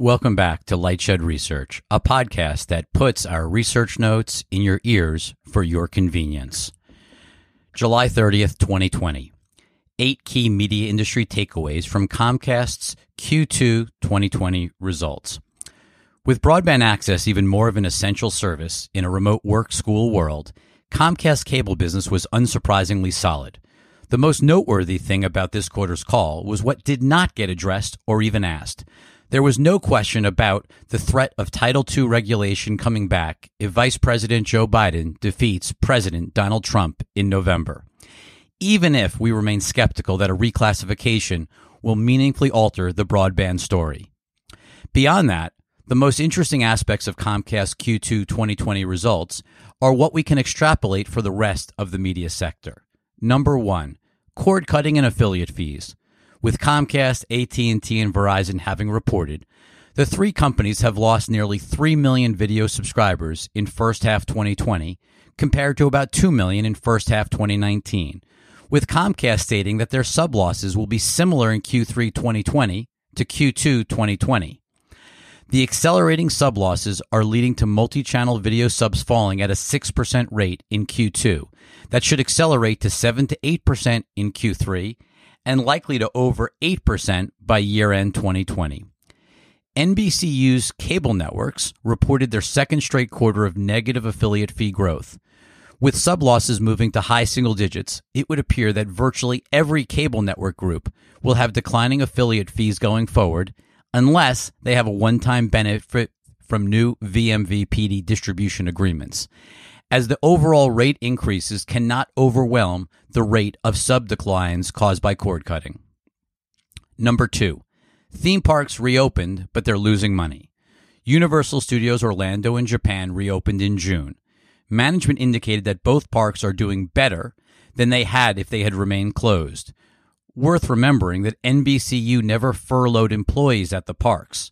Welcome back to Lightshed Research, a podcast that puts our research notes in your ears for your convenience. July 30th, 2020. Eight key media industry takeaways from Comcast's Q2 2020 results. With broadband access even more of an essential service in a remote work school world, Comcast cable business was unsurprisingly solid. The most noteworthy thing about this quarter's call was what did not get addressed or even asked there was no question about the threat of Title II regulation coming back if Vice President Joe Biden defeats President Donald Trump in November. Even if we remain skeptical that a reclassification will meaningfully alter the broadband story. Beyond that, the most interesting aspects of Comcast Q2 2020 results are what we can extrapolate for the rest of the media sector. Number one, cord cutting and affiliate fees. With Comcast, AT&T, and Verizon having reported, the three companies have lost nearly 3 million video subscribers in first half 2020 compared to about 2 million in first half 2019, with Comcast stating that their sub losses will be similar in Q3 2020 to Q2 2020. The accelerating sub losses are leading to multi channel video subs falling at a 6% rate in Q2. That should accelerate to 7 to 8% in Q3 and likely to over 8% by year end 2020. NBCU's cable networks reported their second straight quarter of negative affiliate fee growth. With sub losses moving to high single digits, it would appear that virtually every cable network group will have declining affiliate fees going forward unless they have a one time benefit from new vMVPD distribution agreements as the overall rate increases cannot overwhelm the rate of sub declines caused by cord cutting. Number two, theme parks reopened, but they're losing money. Universal Studios Orlando in Japan reopened in June. Management indicated that both parks are doing better than they had if they had remained closed. Worth remembering that NBCU never furloughed employees at the parks.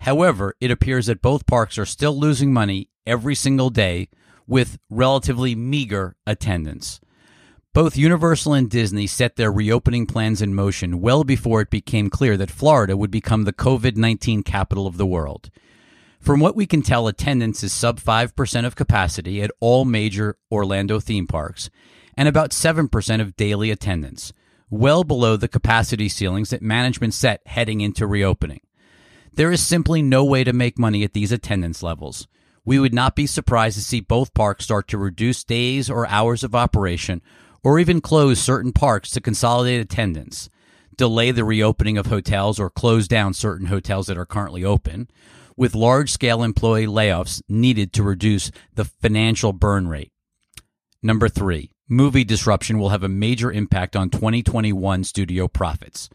However, it appears that both parks are still losing money every single day with relatively meager attendance. Both Universal and Disney set their reopening plans in motion well before it became clear that Florida would become the COVID 19 capital of the world. From what we can tell, attendance is sub 5% of capacity at all major Orlando theme parks and about 7% of daily attendance, well below the capacity ceilings that management set heading into reopening. There is simply no way to make money at these attendance levels we would not be surprised to see both parks start to reduce days or hours of operation or even close certain parks to consolidate attendance, delay the reopening of hotels or close down certain hotels that are currently open, with large scale employee layoffs needed to reduce the financial burn rate. Number three, movie disruption will have a major impact on 2021 studio profits.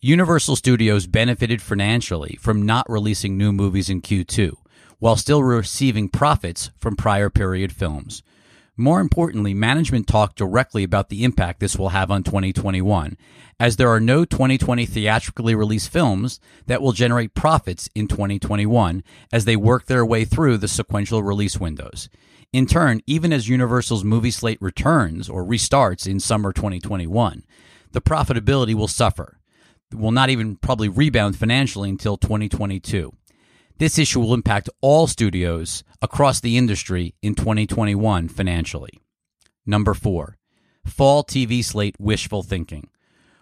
Universal Studios benefited financially from not releasing new movies in Q2 while still receiving profits from prior period films. More importantly, management talked directly about the impact this will have on 2021, as there are no 2020 theatrically released films that will generate profits in 2021 as they work their way through the sequential release windows. In turn, even as Universal's movie slate returns or restarts in summer 2021, the profitability will suffer. It will not even probably rebound financially until 2022. This issue will impact all studios across the industry in 2021 financially. Number four, fall TV slate wishful thinking.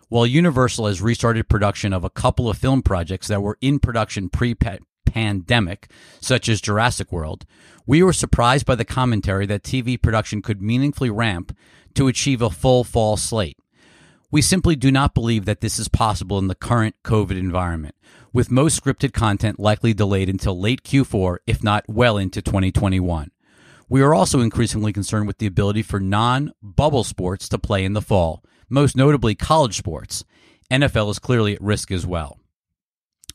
While Universal has restarted production of a couple of film projects that were in production pre pandemic, such as Jurassic World, we were surprised by the commentary that TV production could meaningfully ramp to achieve a full fall slate. We simply do not believe that this is possible in the current COVID environment, with most scripted content likely delayed until late Q4, if not well into 2021. We are also increasingly concerned with the ability for non bubble sports to play in the fall, most notably college sports. NFL is clearly at risk as well.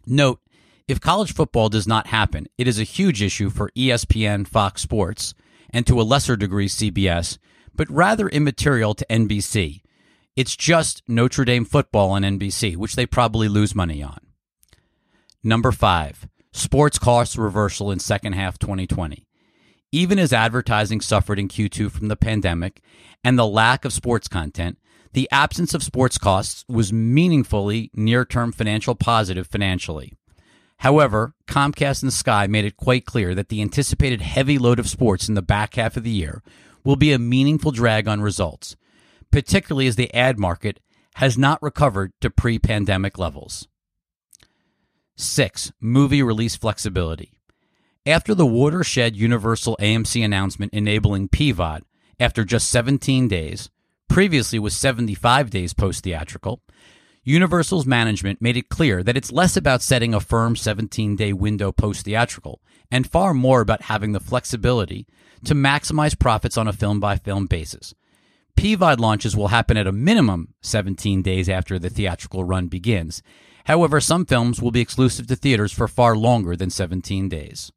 Note, if college football does not happen, it is a huge issue for ESPN, Fox Sports, and to a lesser degree CBS, but rather immaterial to NBC. It's just Notre Dame football on NBC, which they probably lose money on. Number five, sports cost reversal in second half 2020. Even as advertising suffered in Q2 from the pandemic and the lack of sports content, the absence of sports costs was meaningfully near term financial positive financially. However, Comcast and Sky made it quite clear that the anticipated heavy load of sports in the back half of the year will be a meaningful drag on results, particularly as the ad market has not recovered to pre pandemic levels. 6. Movie release flexibility. After the watershed Universal AMC announcement enabling PVOD after just 17 days, previously was 75 days post theatrical, Universal's management made it clear that it's less about setting a firm 17 day window post theatrical and far more about having the flexibility to maximize profits on a film by film basis. PVOD launches will happen at a minimum 17 days after the theatrical run begins. However, some films will be exclusive to theaters for far longer than 17 days.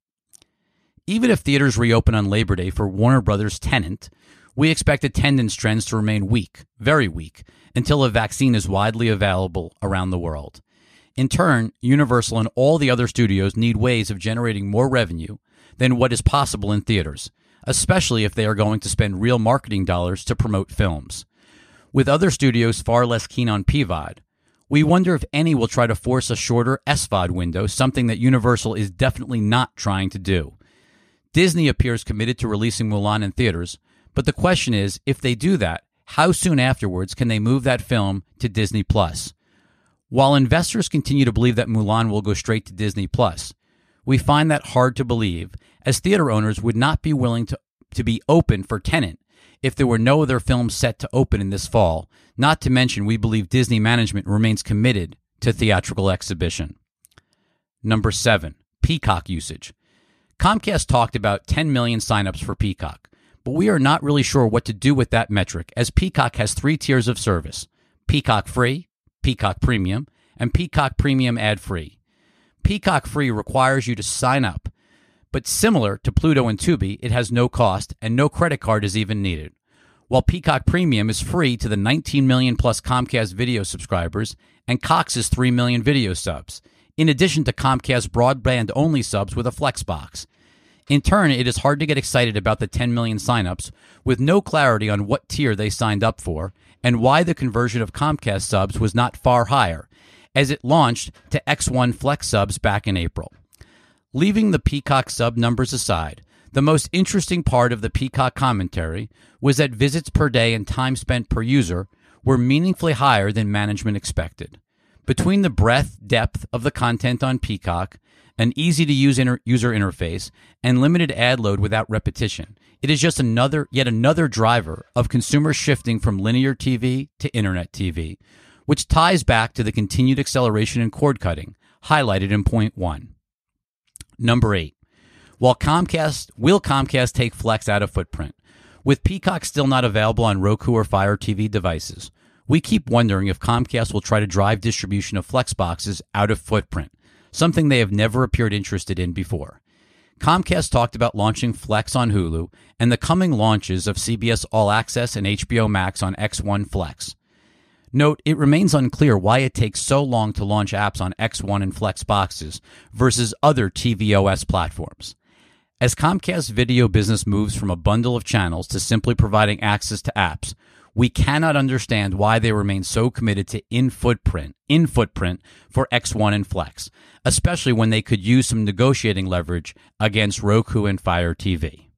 Even if theaters reopen on Labor Day for Warner Brothers' Tenet, we expect attendance trends to remain weak, very weak, until a vaccine is widely available around the world. In turn, Universal and all the other studios need ways of generating more revenue than what is possible in theaters, especially if they are going to spend real marketing dollars to promote films. With other studios far less keen on PVOD, we wonder if any will try to force a shorter SVOD window, something that Universal is definitely not trying to do. Disney appears committed to releasing Mulan in theaters, but the question is if they do that, how soon afterwards can they move that film to Disney Plus? While investors continue to believe that Mulan will go straight to Disney Plus, we find that hard to believe, as theater owners would not be willing to, to be open for Tenet if there were no other films set to open in this fall. Not to mention, we believe Disney management remains committed to theatrical exhibition. Number seven, Peacock usage. Comcast talked about 10 million signups for Peacock but we are not really sure what to do with that metric as Peacock has three tiers of service Peacock Free, Peacock Premium, and Peacock Premium Ad Free. Peacock Free requires you to sign up, but similar to Pluto and Tubi, it has no cost and no credit card is even needed. While Peacock Premium is free to the 19 million plus Comcast video subscribers and Cox's 3 million video subs, in addition to Comcast broadband only subs with a flex box. In turn, it is hard to get excited about the 10 million signups with no clarity on what tier they signed up for and why the conversion of Comcast subs was not far higher, as it launched to X1 Flex subs back in April. Leaving the Peacock sub numbers aside, the most interesting part of the Peacock commentary was that visits per day and time spent per user were meaningfully higher than management expected. Between the breadth, depth of the content on Peacock an easy to use inter- user interface, and limited ad load without repetition. It is just another, yet another driver of consumers shifting from linear TV to internet TV, which ties back to the continued acceleration in cord cutting, highlighted in point one. Number eight. While Comcast, will Comcast take Flex out of footprint? With Peacock still not available on Roku or Fire TV devices, we keep wondering if Comcast will try to drive distribution of Flex boxes out of footprint something they have never appeared interested in before. Comcast talked about launching Flex on Hulu and the coming launches of CBS All Access and HBO Max on X1 Flex. Note, it remains unclear why it takes so long to launch apps on X1 and Flex boxes versus other tvOS platforms. As Comcast's video business moves from a bundle of channels to simply providing access to apps, we cannot understand why they remain so committed to in footprint, in footprint for X1 and Flex, especially when they could use some negotiating leverage against Roku and Fire TV.